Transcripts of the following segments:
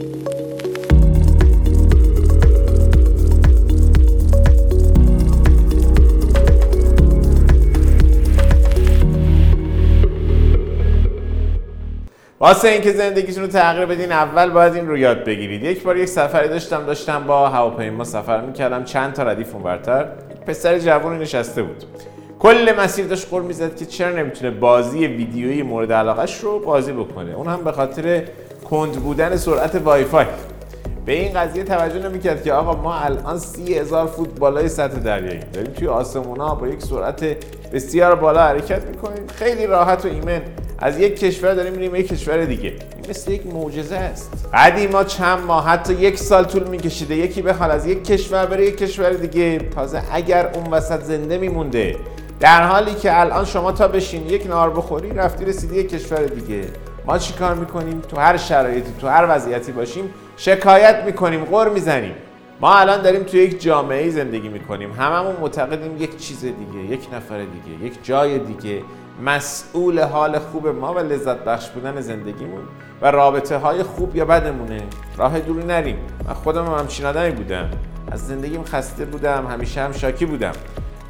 واسه اینکه زندگیتون رو تغییر بدین اول باید این رو یاد بگیرید. یک بار یک سفری داشتم داشتم با هواپیما سفر می‌کردم. چند تا ردیف اونورتر پسر جوانی نشسته بود. کل مسیر داشت قر می‌زد که چرا نمی‌تونه بازی ویدیویی مورد علاقش رو بازی بکنه. اون هم به خاطر کند بودن سرعت وای فای به این قضیه توجه نمی‌کرد که آقا ما الان سی هزار فوت بالای سطح دریایی داریم توی آسمونا با یک سرعت بسیار بالا حرکت می‌کنیم. خیلی راحت و ایمن. از یک کشور داریم میریم یک کشور دیگه. این مثل یک معجزه است. قدیما چند ماه حتی یک سال طول میکشیده. یکی بخواد از یک کشور بره یک کشور دیگه. تازه اگر اون وسط زنده میمونده. در حالی که الان شما تا بشین یک نار بخوری رفتی رسیدی یک کشور دیگه. ما چی کار می‌کنیم؟ تو هر شرایطی تو هر وضعیتی باشیم شکایت می‌کنیم غر می‌زنیم. ما الان داریم تو یک جامعه زندگی می‌کنیم. هممون معتقدیم یک چیز دیگه یک نفر دیگه یک جای دیگه. مسئول حال خوب ما و لذت بخش بودن زندگیمون و رابطه های خوب یا بدمونه. راه دوری نریم. من خودم هم همچین آدمی بودم. از زندگیم خسته بودم همیشه هم شاکی بودم.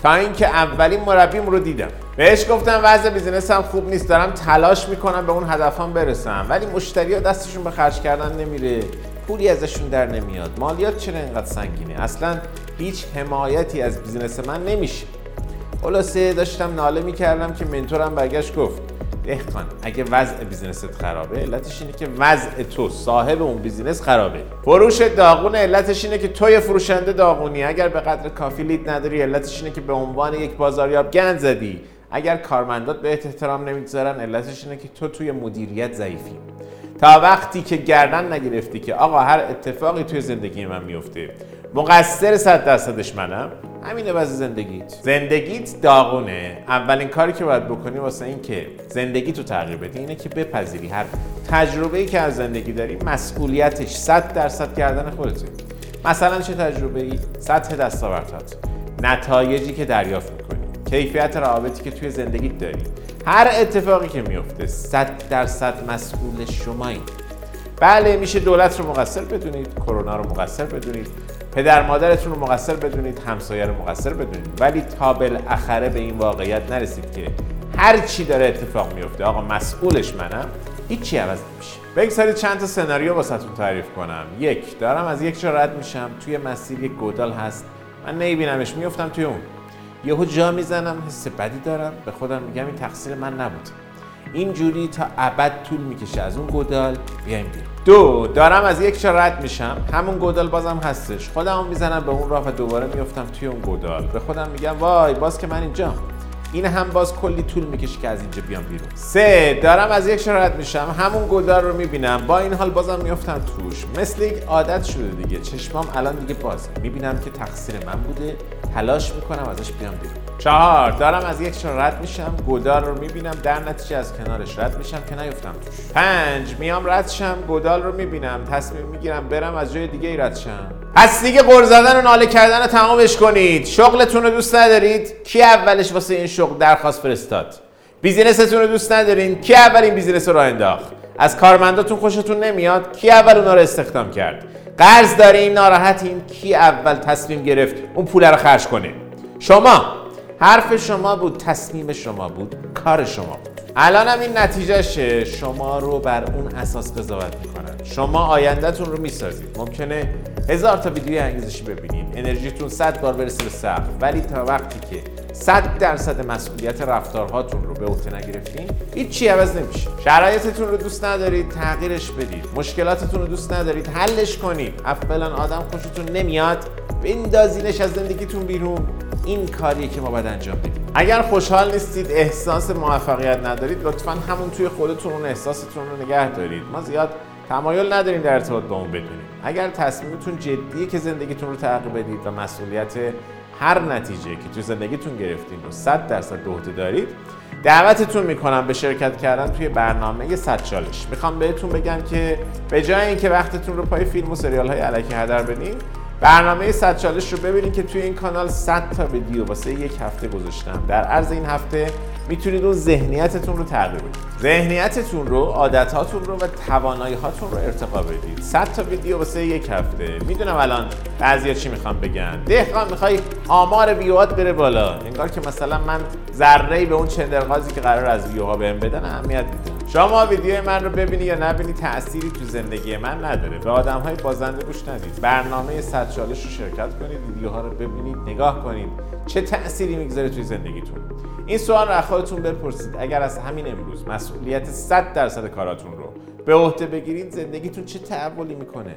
تا اینکه اولین مربیم رو دیدم. بهش گفتم وضع business م خوب نیست دارم تلاش می‌کنم به اون هدفام برسم. ولی مشتری ها دستشون به خرج کردن نمیره. پولی ازشون در نمیاد. مالیات چرا اینقدر سنگینه؟ اصلا هیچ حمایتی از business من نمیشه. خلاصه داشتم ناله می‌کردم که mentor م برگشت گفت دهقان اگه وضع business ت خرابه علتش اینه که وضع تو صاحب اون business خرابه. فروش داغون علتش اینه که توی فروشنده داغونی. اگر به قدر کافی lead نداری علتش اینه که به عنوان یک بازاریاب گند زدی. اگر کارمندات به احترام نمی‌گذارن علتش اینه که تو توی مدیریت ضعیفی. تا وقتی که گردن نگرفتی که آقا هر اتفاقی توی زندگی من میفته مقصر صد درصدش منم همینه واسه زندگیت. زندگیت داغونه. اولین کاری که باید بکنی واسه این که زندگی تو تغییر بدی اینه که بپذیری هر تجربه ای که از زندگی داری مسئولیتش 100 درصد کردن خودته. مثلا چه تجربه ای سطح دستاوردات نتایجی که دریافت می‌کنی. کیفیت روابطی که توی زندگیت داری. هر اتفاقی که میفته 100 درصد مسئول شمایی. بله میشه دولت رو مقصر بدونید کرونا رو مقصر بدونید. پدر مادرتون رو مقصر بدونید همسایه رو مقصر بدونید. ولی تا بالاخره به این واقعیت نرسید که هر چی داره اتفاق میفته. آقا مسئولش منم. هیچی عوض نمیشه. بگذارید چند تا سناریو واسهتون تعریف کنم. یک دارم از یک جا رد میشم. توی مسیر یک گودال هست. من نمیبینمش. میفتم توی اون. یهو جا می‌زنم. حس بدی دارم. به خودم میگم این تقصیر من نبود. اینجوری تا ابد طول می‌کشه. از اون گودال بیایم بیرون. دو دارم از یک جا رد میشم. همون گودال بازم هستش. خودم می‌زنم به اون راه و دوباره میفتم توی اون گودال. به خودم میگم وای باز که من اینجا این هم باز کلی طول می‌کشه که از اینجا بیام بیرون. سه دارم از یک رد میشم. همون گودال رو می‌بینم. با این حال بازم میفتم توش. مثل یک عادت شده دیگه. چشمام الان دیگه بازه. می‌بینم که تقصیر من بوده. تلاش می‌کنم ازش بیام بیرون. چهار دارم از یک رد میشم گودال رو می‌بینم در نتیجه از کنارش رد میشم که نیفتم توش. پنج میام رد شم گودال رو می‌بینم تصمیم می‌گیرم برم از جای دیگه ای رد شم. پس دیگه غر زدن و ناله کردن رو تمامش کنید. شغلتون رو دوست ندارید. کی اولش واسه این شغل درخواست فرستاد؟ business تون رو دوست ندارین. کی اول این business رو راه انداخت؟ از کارمنداتون خوشتون نمیاد؟ کی اول اونا رو استخدام کرد؟ قرض دارین ناراحتین کی اول تصمیم گرفت اون پول رو خرج کنه؟ شما. حرف شما بود تصمیم شما بود کار شما بود. الان هم این نتیجهشه. شما رو بر اون اساس قضاوت می‌کنن. شما آیندهتون رو می‌سازید. ممکنه هزار تا ویدیوی انگیزشی ببینید. انرژیتون صد بار برسه به سقف. ولی تا وقتی که صد درصد مسئولیت رفتارهاتون رو به عهده نگرفتین هیچ عوض نمیشه. شرایطتون رو دوست ندارید تغییرش بدید. مشکلاتتون رو دوست ندارید حلش کنید. اولا آدم خوشتون نمیاد بندازینش از زندگیتون بیرون. این کاریه که ما باید انجام بدیم. اگر خوشحال نیستید احساس موفقیت ندارید لطفا همون توی خودتون اون احساستون رو نگه دارید. ما زیاد تمایل نداریم در ارتباط با اون بدونیم. اگر تصمیمتون جدیه که زندگیتون رو تغییر بدید و مسئولیت هر نتیجه که تو زندگیتون گرفتین رو 100 درصد به دارید دعوتتون می‌کنم به شرکت کردن توی برنامه 100 چالش. می‌خوام بهتون بگم که به جای اینکه وقتتون رو پای فیلم و سریال های علکی هدر بدین برنامه 100 چالش رو ببینید که توی این کانال 100 تا ویدیو واسه یک هفته گذاشتم. در عرض این هفته می‌تونید اون ذهنیتتون رو تغییر بدید. ذهنیتتون رو عادتهاتون رو و توانایی هاتون رو ارتقا بدید. 100 تا ویدیو واسه یک هفته. می‌دونم الان بعضیا چی می‌خوام بگن. دهقان می‌خوای آمار ویوهات بره بالا. انگار که مثلا من ذره به اون چندرغازی که قرار از ویوها بهم بدن اهمیت میدم شما ویدیو من رو ببینی یا نبینی تأثیری تو زندگی من نداره. به آدم های بازنده گوش ندید. برنامه 100 چالش رو شرکت کنید ویدیوها رو ببینید نگاه کنید. چه تأثیری می‌گذاره توی زندگیتون؟ این سوال رو خودتون بپرسید. اگر از همین امروز مسئولیت 100 درصد کاراتون رو به عهده بگیرید زندگیتون چه تحولی می‌کنه؟